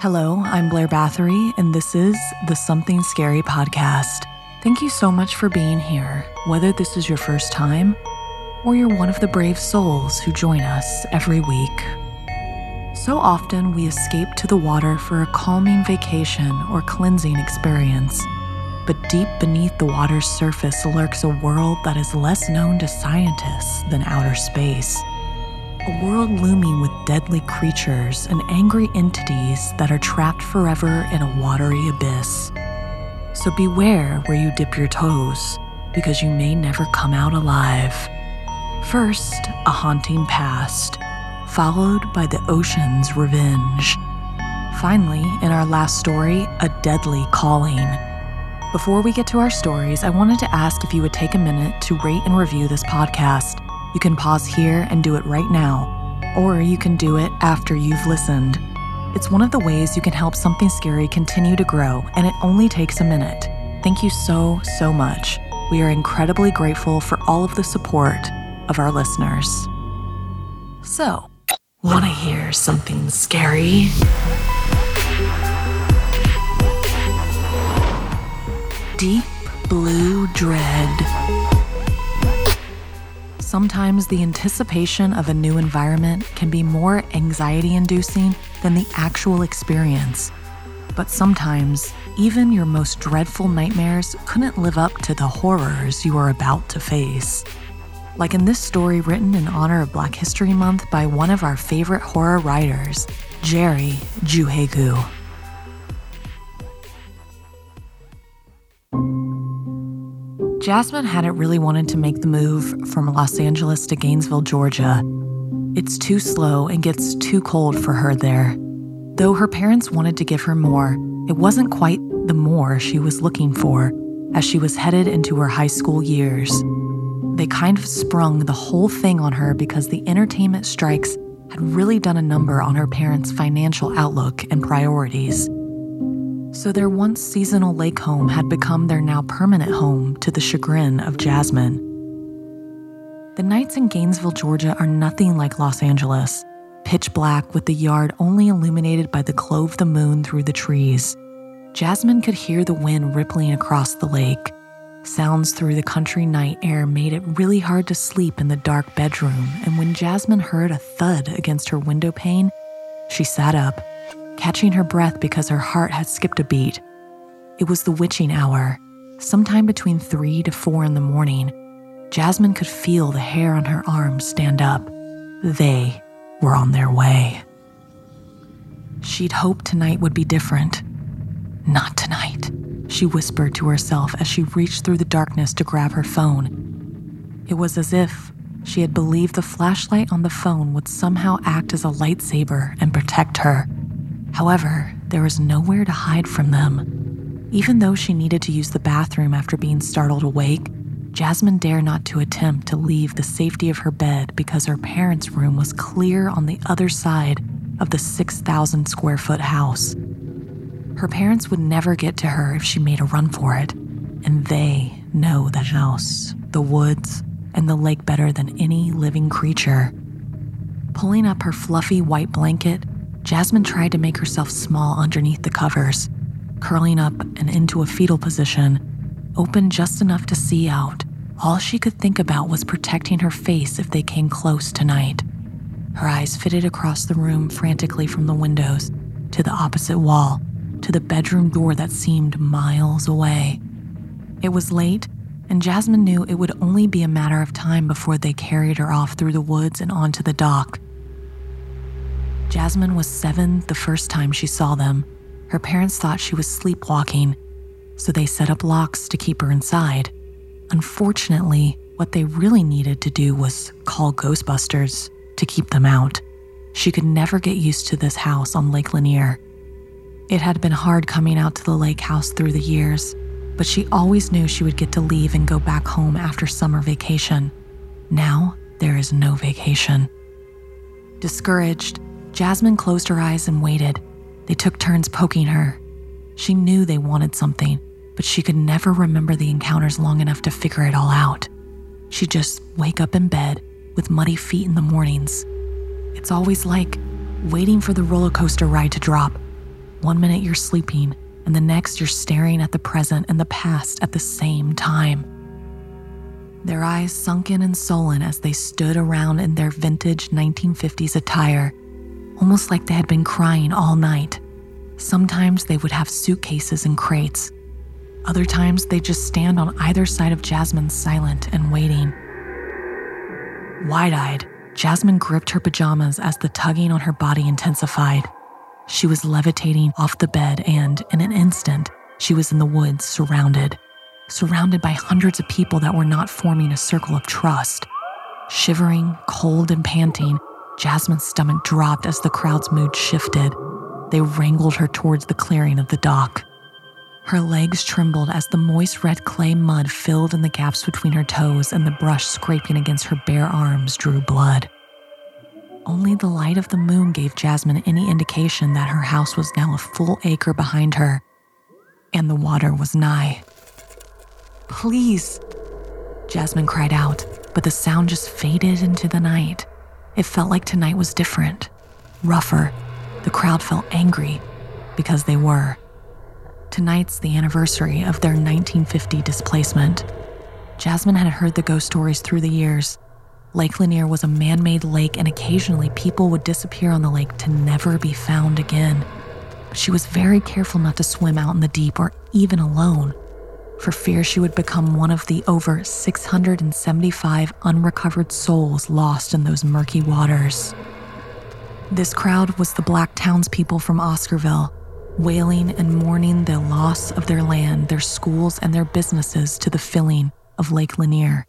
Hello, I'm Blair Bathory, and this is the Something Scary podcast. Thank you so much for being here, whether this is your first time or you're one of the brave souls who join us every week. So often we escape to the water for a calming vacation or cleansing experience. But deep beneath the water's surface lurks a world that is less known to scientists than outer space a world looming with deadly creatures and angry entities that are trapped forever in a watery abyss. So beware where you dip your toes, because you may never come out alive. First, a haunting past, followed by the ocean's revenge. Finally, in our last story, a deadly calling. Before we get to our stories, I wanted to ask if you would take a minute to rate and review this podcast. You can pause here and do it right now, or you can do it after you've listened. It's one of the ways you can help something scary continue to grow, and it only takes a minute. Thank you so, so much. We are incredibly grateful for all of the support of our listeners. So, want to hear something scary? Deep Blue Dread. Sometimes the anticipation of a new environment can be more anxiety inducing than the actual experience. But sometimes, even your most dreadful nightmares couldn't live up to the horrors you are about to face. Like in this story written in honor of Black History Month by one of our favorite horror writers, Jerry Juhegu. Jasmine hadn't really wanted to make the move from Los Angeles to Gainesville, Georgia. It's too slow and gets too cold for her there. Though her parents wanted to give her more, it wasn't quite the more she was looking for as she was headed into her high school years. They kind of sprung the whole thing on her because the entertainment strikes had really done a number on her parents' financial outlook and priorities so their once seasonal lake home had become their now permanent home to the chagrin of Jasmine. The nights in Gainesville, Georgia are nothing like Los Angeles, pitch black with the yard only illuminated by the glow of the moon through the trees. Jasmine could hear the wind rippling across the lake. Sounds through the country night air made it really hard to sleep in the dark bedroom, and when Jasmine heard a thud against her window pane, she sat up catching her breath because her heart had skipped a beat. It was the witching hour, sometime between three to four in the morning. Jasmine could feel the hair on her arms stand up. They were on their way. She'd hoped tonight would be different. Not tonight, she whispered to herself as she reached through the darkness to grab her phone. It was as if she had believed the flashlight on the phone would somehow act as a lightsaber and protect her. However, there was nowhere to hide from them. Even though she needed to use the bathroom after being startled awake, Jasmine dared not to attempt to leave the safety of her bed because her parents' room was clear on the other side of the 6,000 square foot house. Her parents would never get to her if she made a run for it, and they know the house, the woods, and the lake better than any living creature. Pulling up her fluffy white blanket, Jasmine tried to make herself small underneath the covers, curling up and into a fetal position, open just enough to see out, All she could think about was protecting her face if they came close tonight. Her eyes fitted across the room frantically from the windows to the opposite wall to the bedroom door that seemed miles away. It was late, and Jasmine knew it would only be a matter of time before they carried her off through the woods and onto the dock. Jasmine was seven the first time she saw them. Her parents thought she was sleepwalking, so they set up locks to keep her inside. Unfortunately, what they really needed to do was call Ghostbusters to keep them out. She could never get used to this house on Lake Lanier. It had been hard coming out to the lake house through the years, but she always knew she would get to leave and go back home after summer vacation. Now, there is no vacation. Discouraged, Jasmine closed her eyes and waited. They took turns poking her. She knew they wanted something, but she could never remember the encounters long enough to figure it all out. She'd just wake up in bed with muddy feet in the mornings. It's always like waiting for the roller coaster ride to drop. One minute you're sleeping, and the next you're staring at the present and the past at the same time. Their eyes sunken and sullen as they stood around in their vintage 1950s attire, almost like they had been crying all night. Sometimes they would have suitcases and crates. Other times they'd just stand on either side of Jasmine, silent and waiting. Wide eyed, Jasmine gripped her pajamas as the tugging on her body intensified. She was levitating off the bed, and in an instant, she was in the woods, surrounded. Surrounded by hundreds of people that were not forming a circle of trust. Shivering, cold, and panting, Jasmine's stomach dropped as the crowd's mood shifted. They wrangled her towards the clearing of the dock. Her legs trembled as the moist red clay mud filled in the gaps between her toes and the brush scraping against her bare arms drew blood. Only the light of the moon gave Jasmine any indication that her house was now a full acre behind her, and the water was nigh. Please, Jasmine cried out, but the sound just faded into the night. It felt like tonight was different, rougher. The crowd felt angry because they were. Tonight's the anniversary of their 1950 displacement. Jasmine had heard the ghost stories through the years. Lake Lanier was a man made lake, and occasionally people would disappear on the lake to never be found again. She was very careful not to swim out in the deep or even alone, for fear she would become one of the over 675 unrecovered souls lost in those murky waters. This crowd was the black townspeople from Oscarville wailing and mourning the loss of their land, their schools, and their businesses to the filling of Lake Lanier.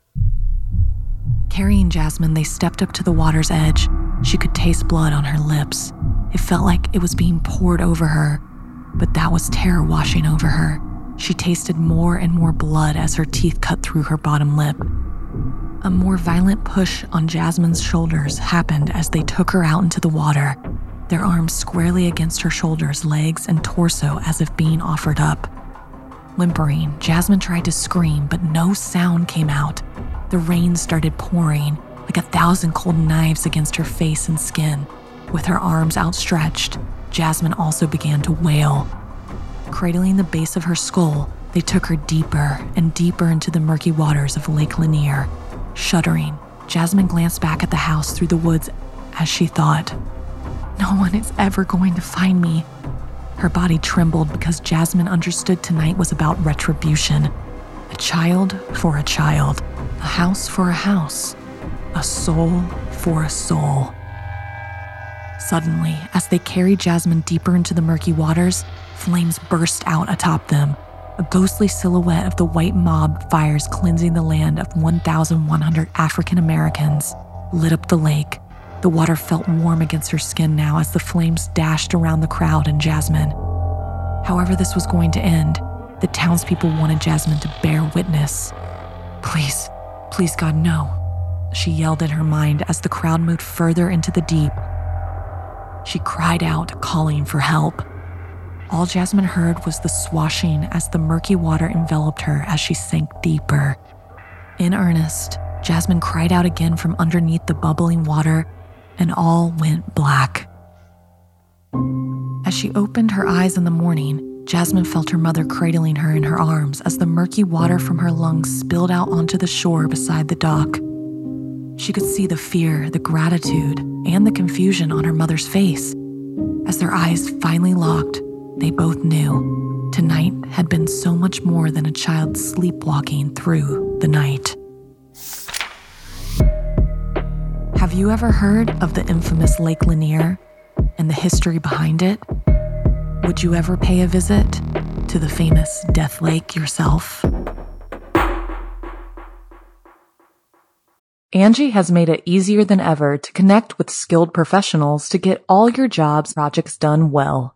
Carrying Jasmine, they stepped up to the water's edge. She could taste blood on her lips. It felt like it was being poured over her, but that was terror washing over her. She tasted more and more blood as her teeth cut through her bottom lip. A more violent push on Jasmine's shoulders happened as they took her out into the water their arms squarely against her shoulders, legs, and torso as if being offered up. Whimpering, Jasmine tried to scream, but no sound came out. The rain started pouring, like a thousand cold knives against her face and skin. With her arms outstretched, Jasmine also began to wail. Cradling the base of her skull, they took her deeper and deeper into the murky waters of Lake Lanier. Shuddering, Jasmine glanced back at the house through the woods as she thought, no one is ever going to find me. Her body trembled because Jasmine understood tonight was about retribution. A child for a child, a house for a house, a soul for a soul. Suddenly, as they carried Jasmine deeper into the murky waters, flames burst out atop them. A ghostly silhouette of the white mob fires cleansing the land of 1,100 African Americans lit up the lake, the water felt warm against her skin now as the flames dashed around the crowd and Jasmine. However, this was going to end, the townspeople wanted Jasmine to bear witness. Please, please, God, no, she yelled in her mind as the crowd moved further into the deep. She cried out, calling for help. All Jasmine heard was the swashing as the murky water enveloped her as she sank deeper. In earnest, Jasmine cried out again from underneath the bubbling water and all went black. As she opened her eyes in the morning, Jasmine felt her mother cradling her in her arms as the murky water from her lungs spilled out onto the shore beside the dock. She could see the fear, the gratitude, and the confusion on her mother's face. As their eyes finally locked, they both knew tonight had been so much more than a child sleepwalking through the night. Have you ever heard of the infamous Lake Lanier and the history behind it? Would you ever pay a visit to the famous Death Lake yourself? Angi has made it easier than ever to connect with skilled professionals to get all your jobs projects done well.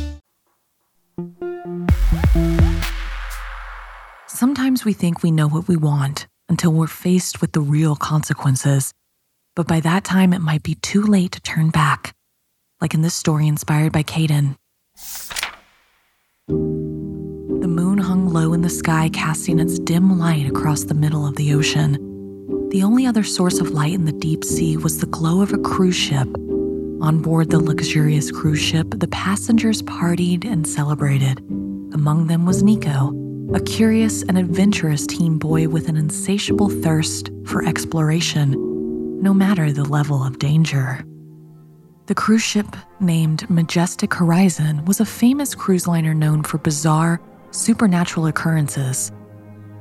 Sometimes we think we know what we want until we're faced with the real consequences. But by that time, it might be too late to turn back, like in this story inspired by Caden. The moon hung low in the sky, casting its dim light across the middle of the ocean. The only other source of light in the deep sea was the glow of a cruise ship. On board the luxurious cruise ship, the passengers partied and celebrated. Among them was Nico, a curious and adventurous teen boy with an insatiable thirst for exploration, no matter the level of danger. The cruise ship, named Majestic Horizon, was a famous cruise liner known for bizarre, supernatural occurrences.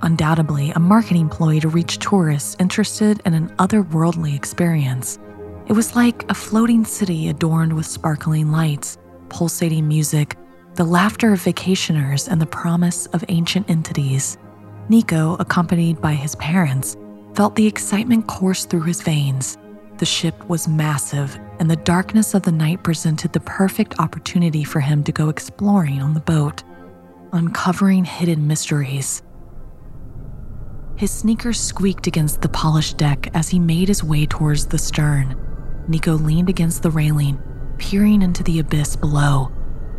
Undoubtedly, a marketing ploy to reach tourists interested in an otherworldly experience. It was like a floating city adorned with sparkling lights, pulsating music, the laughter of vacationers, and the promise of ancient entities. Nico, accompanied by his parents, felt the excitement course through his veins. The ship was massive, and the darkness of the night presented the perfect opportunity for him to go exploring on the boat, uncovering hidden mysteries. His sneakers squeaked against the polished deck as he made his way towards the stern. Nico leaned against the railing, peering into the abyss below.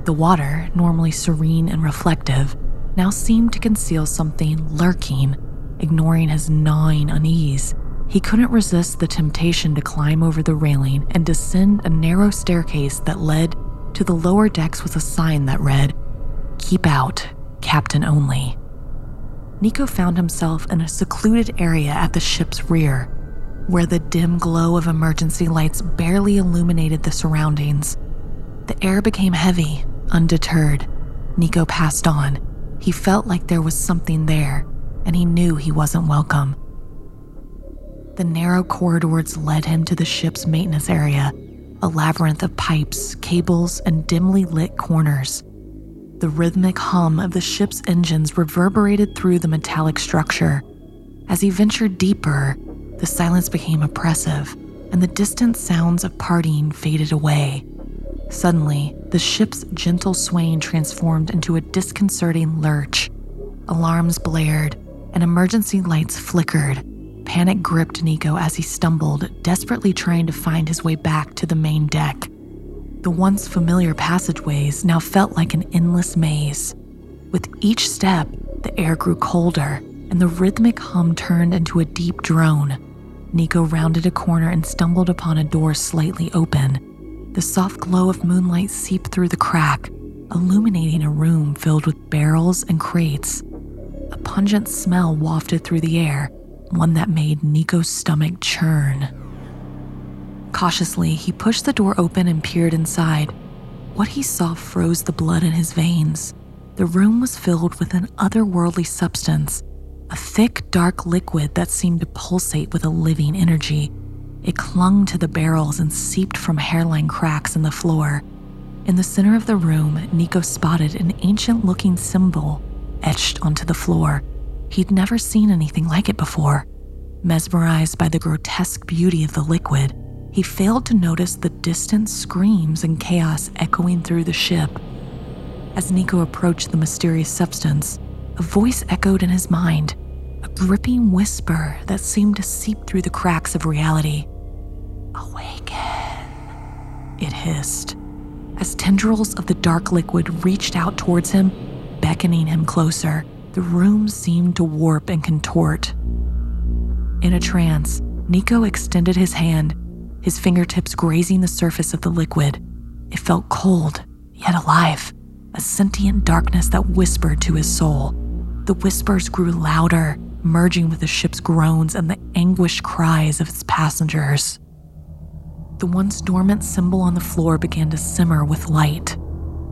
The water, normally serene and reflective, now seemed to conceal something lurking, ignoring his gnawing unease. He couldn't resist the temptation to climb over the railing and descend a narrow staircase that led to the lower decks with a sign that read, Keep out, Captain Only. Nico found himself in a secluded area at the ship's rear, where the dim glow of emergency lights barely illuminated the surroundings. The air became heavy, undeterred. Nico passed on. He felt like there was something there, and he knew he wasn't welcome. The narrow corridors led him to the ship's maintenance area, a labyrinth of pipes, cables, and dimly lit corners. The rhythmic hum of the ship's engines reverberated through the metallic structure. As he ventured deeper, the silence became oppressive, and the distant sounds of partying faded away. Suddenly, the ship's gentle swaying transformed into a disconcerting lurch. Alarms blared, and emergency lights flickered. Panic gripped Nico as he stumbled, desperately trying to find his way back to the main deck. The once familiar passageways now felt like an endless maze. With each step, the air grew colder, and the rhythmic hum turned into a deep drone. Nico rounded a corner and stumbled upon a door slightly open. The soft glow of moonlight seeped through the crack, illuminating a room filled with barrels and crates. A pungent smell wafted through the air, one that made Nico's stomach churn. Cautiously, he pushed the door open and peered inside. What he saw froze the blood in his veins. The room was filled with an otherworldly substance, a thick, dark liquid that seemed to pulsate with a living energy. It clung to the barrels and seeped from hairline cracks in the floor. In the center of the room, Nico spotted an ancient looking symbol etched onto the floor. He'd never seen anything like it before. Mesmerized by the grotesque beauty of the liquid, he failed to notice the distant screams and chaos echoing through the ship. As Nico approached the mysterious substance, a voice echoed in his mind, a gripping whisper that seemed to seep through the cracks of reality. Awaken, it hissed. As tendrils of the dark liquid reached out towards him, beckoning him closer, the room seemed to warp and contort. In a trance, Nico extended his hand, his fingertips grazing the surface of the liquid. It felt cold, yet alive, a sentient darkness that whispered to his soul. The whispers grew louder, merging with the ship's groans and the anguished cries of its passengers. The once dormant symbol on the floor began to simmer with light.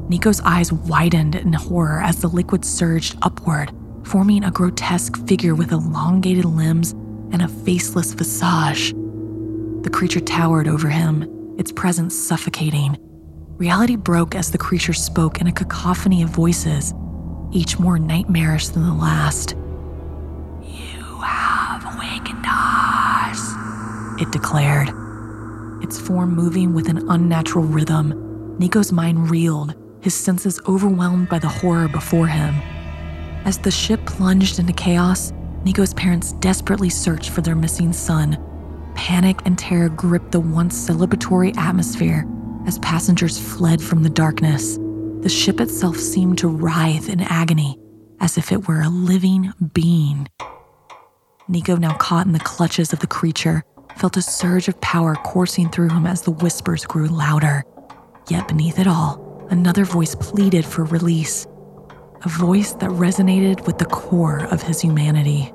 Nico's eyes widened in horror as the liquid surged upward, forming a grotesque figure with elongated limbs and a faceless visage. The creature towered over him, its presence suffocating. Reality broke as the creature spoke in a cacophony of voices, each more nightmarish than the last. It declared, its form moving with an unnatural rhythm. Nico's mind reeled, his senses overwhelmed by the horror before him. As the ship plunged into chaos, Nico's parents desperately searched for their missing son. Panic and terror gripped the once celebratory atmosphere as passengers fled from the darkness. The ship itself seemed to writhe in agony, as if it were a living being. Nico, now caught in the clutches of the creature, felt a surge of power coursing through him as the whispers grew louder. Yet beneath it all, another voice pleaded for release a voice that resonated with the core of his humanity.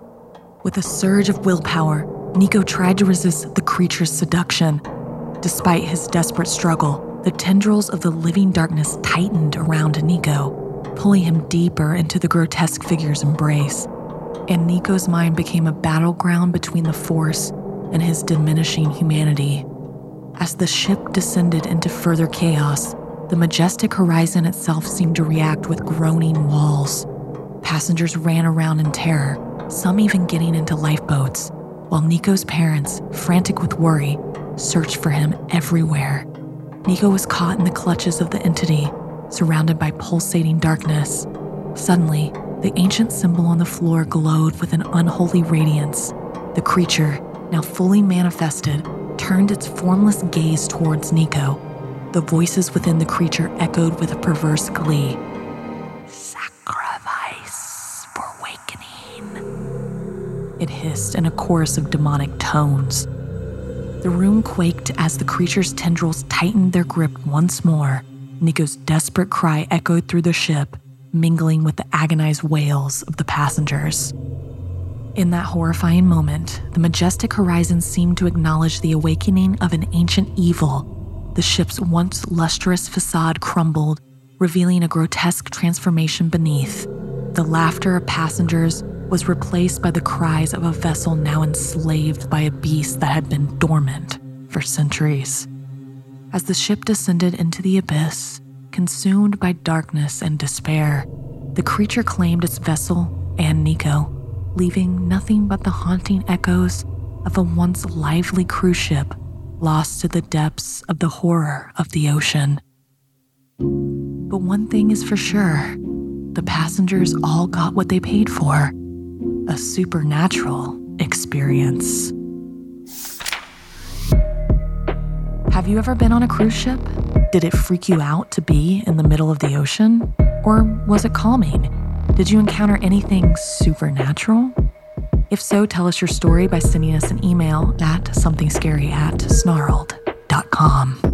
With a surge of willpower, Nico tried to resist the creature's seduction. Despite his desperate struggle, the tendrils of the living darkness tightened around Nico, pulling him deeper into the grotesque figure's embrace. And Nico's mind became a battleground between the Force and his diminishing humanity. As the ship descended into further chaos, the majestic horizon itself seemed to react with groaning walls. Passengers ran around in terror, some even getting into lifeboats, while Nico's parents, frantic with worry, searched for him everywhere. Nico was caught in the clutches of the entity, surrounded by pulsating darkness. Suddenly, the ancient symbol on the floor glowed with an unholy radiance. The creature, now fully manifested, turned its formless gaze towards Nico the voices within the creature echoed with a perverse glee. Sacrifice for awakening. It hissed in a chorus of demonic tones. The room quaked as the creature's tendrils tightened their grip once more. Nico's desperate cry echoed through the ship, mingling with the agonized wails of the passengers. In that horrifying moment, the majestic horizon seemed to acknowledge the awakening of an ancient evil the ship's once lustrous facade crumbled, revealing a grotesque transformation beneath. The laughter of passengers was replaced by the cries of a vessel now enslaved by a beast that had been dormant for centuries. As the ship descended into the abyss, consumed by darkness and despair, the creature claimed its vessel and Nico. Leaving nothing but the haunting echoes of a once lively cruise ship lost to the depths of the horror of the ocean. But one thing is for sure the passengers all got what they paid for a supernatural experience. Have you ever been on a cruise ship? Did it freak you out to be in the middle of the ocean? Or was it calming? Did you encounter anything supernatural? If so, tell us your story by sending us an email at somethingscary at snarled.com.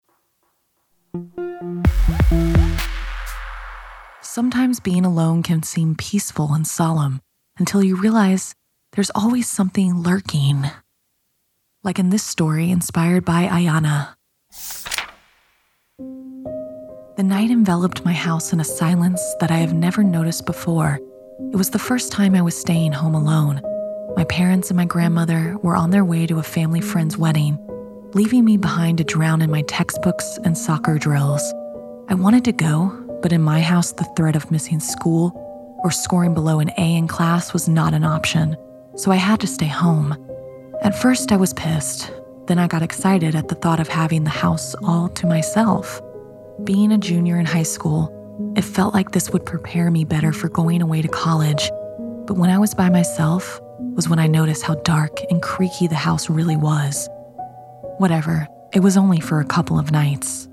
Sometimes being alone can seem peaceful and solemn until you realize there's always something lurking. Like in this story inspired by Ayana. The night enveloped my house in a silence that I have never noticed before. It was the first time I was staying home alone. My parents and my grandmother were on their way to a family friend's wedding, leaving me behind to drown in my textbooks and soccer drills. I wanted to go, but in my house, the threat of missing school or scoring below an A in class was not an option, so I had to stay home. At first, I was pissed. Then I got excited at the thought of having the house all to myself. Being a junior in high school, it felt like this would prepare me better for going away to college. But when I was by myself, was when I noticed how dark and creaky the house really was. Whatever, it was only for a couple of nights.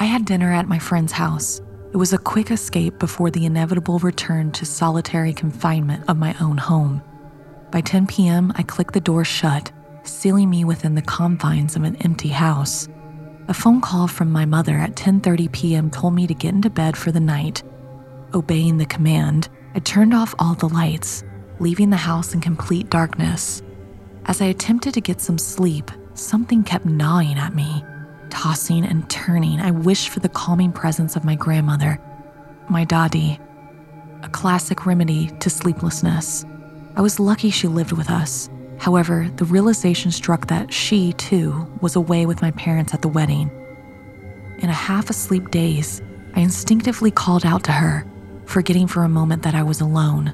I had dinner at my friend's house. It was a quick escape before the inevitable return to solitary confinement of my own home. By 10 p.m., I clicked the door shut, sealing me within the confines of an empty house. A phone call from my mother at 10:30 p.m. told me to get into bed for the night. Obeying the command, I turned off all the lights, leaving the house in complete darkness. As I attempted to get some sleep, something kept gnawing at me. Tossing and turning, I wish for the calming presence of my grandmother, my dadi, a classic remedy to sleeplessness. I was lucky she lived with us. However, the realization struck that she, too, was away with my parents at the wedding. In a half asleep daze, I instinctively called out to her, forgetting for a moment that I was alone.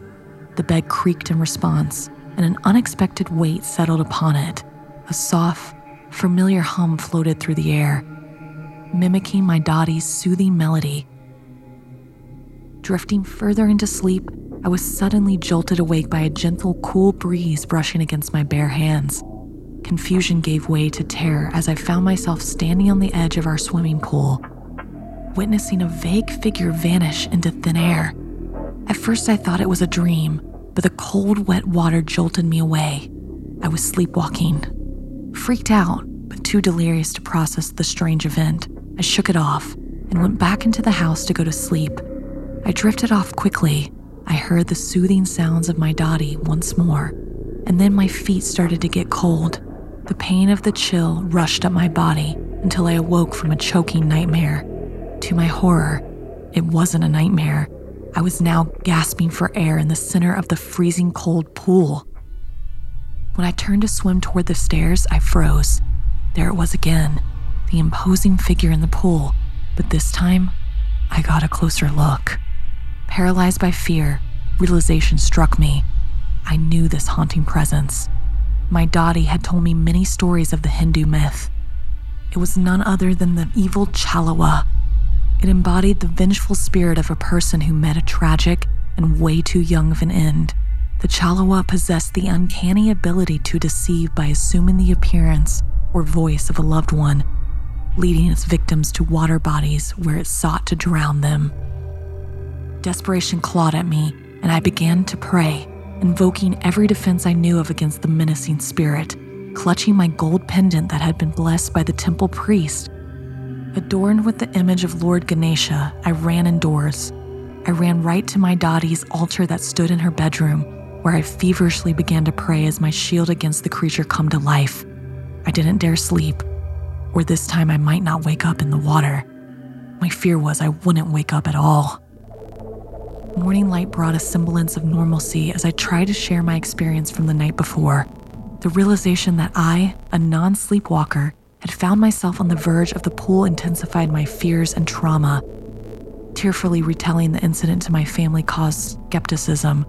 The bed creaked in response, and an unexpected weight settled upon it. A soft, familiar hum floated through the air, mimicking my dadi's soothing melody. Drifting further into sleep, I was suddenly jolted awake by a gentle, cool breeze brushing against my bare hands. Confusion gave way to terror as I found myself standing on the edge of our swimming pool, witnessing a vague figure vanish into thin air. At first, I thought it was a dream, but the cold, wet water jolted me away. I was sleepwalking. Freaked out, but too delirious to process the strange event, I shook it off and went back into the house to go to sleep. I drifted off quickly. I heard the soothing sounds of my dadi once more, and then my feet started to get cold. The pain of the chill rushed up my body until I awoke from a choking nightmare. To my horror, it wasn't a nightmare. I was now gasping for air in the center of the freezing cold pool. When I turned to swim toward the stairs, I froze. There it was again, the imposing figure in the pool, but this time, I got a closer look. Paralyzed by fear, realization struck me. I knew this haunting presence. My dadi had told me many stories of the Hindu myth. It was none other than the evil Chalawa, It embodied the vengeful spirit of a person who met a tragic and way too young of an end. The Chalawa possessed the uncanny ability to deceive by assuming the appearance or voice of a loved one, leading its victims to water bodies where it sought to drown them. Desperation clawed at me, and I began to pray, invoking every defense I knew of against the menacing spirit, clutching my gold pendant that had been blessed by the temple priest. Adorned with the image of Lord Ganesha, I ran indoors. I ran right to my dadi's altar that stood in her bedroom, where I feverishly began to pray as my shield against the creature come to life. I didn't dare sleep, or this time I might not wake up in the water. My fear was I wouldn't wake up at all. Morning light brought a semblance of normalcy as I tried to share my experience from the night before. The realization that I, a non sleepwalker, had found myself on the verge of the pool intensified my fears and trauma. Tearfully retelling the incident to my family caused skepticism,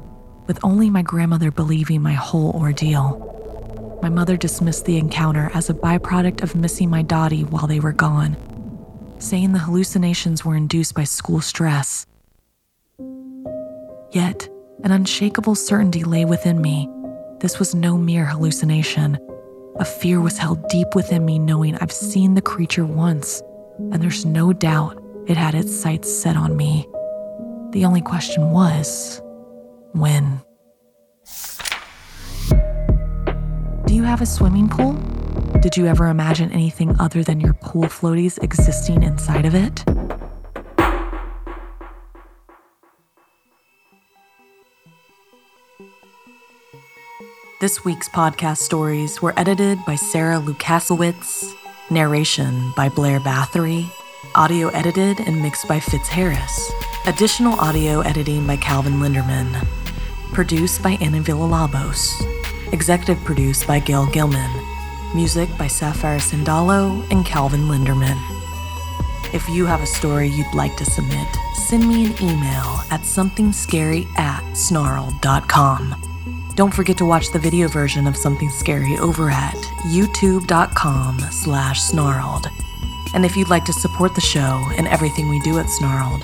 with only my grandmother believing my whole ordeal. My mother dismissed the encounter as a byproduct of missing my dadi while they were gone, saying the hallucinations were induced by school stress. Yet, an unshakable certainty lay within me. This was no mere hallucination. A fear was held deep within me, knowing I've seen the creature once, and there's no doubt it had its sights set on me. The only question was Do you have a swimming pool? Did you ever imagine anything other than your pool floaties existing inside of it? This week's podcast stories were edited by Sarah Lukasiewicz, narration by Blair Bathory, audio edited and mixed by Fitz Harris, additional audio editing by Calvin Linderman, produced by Anna Villalobos, executive produced by Gail Gilman, music by Sapphire Sandalo and Calvin Linderman. If you have a story you'd like to submit, send me an email at somethingscary at snarled.com. Don't forget to watch the video version of Something Scary over at youtube.com slash snarled. And if you'd like to support the show and everything we do at Snarled,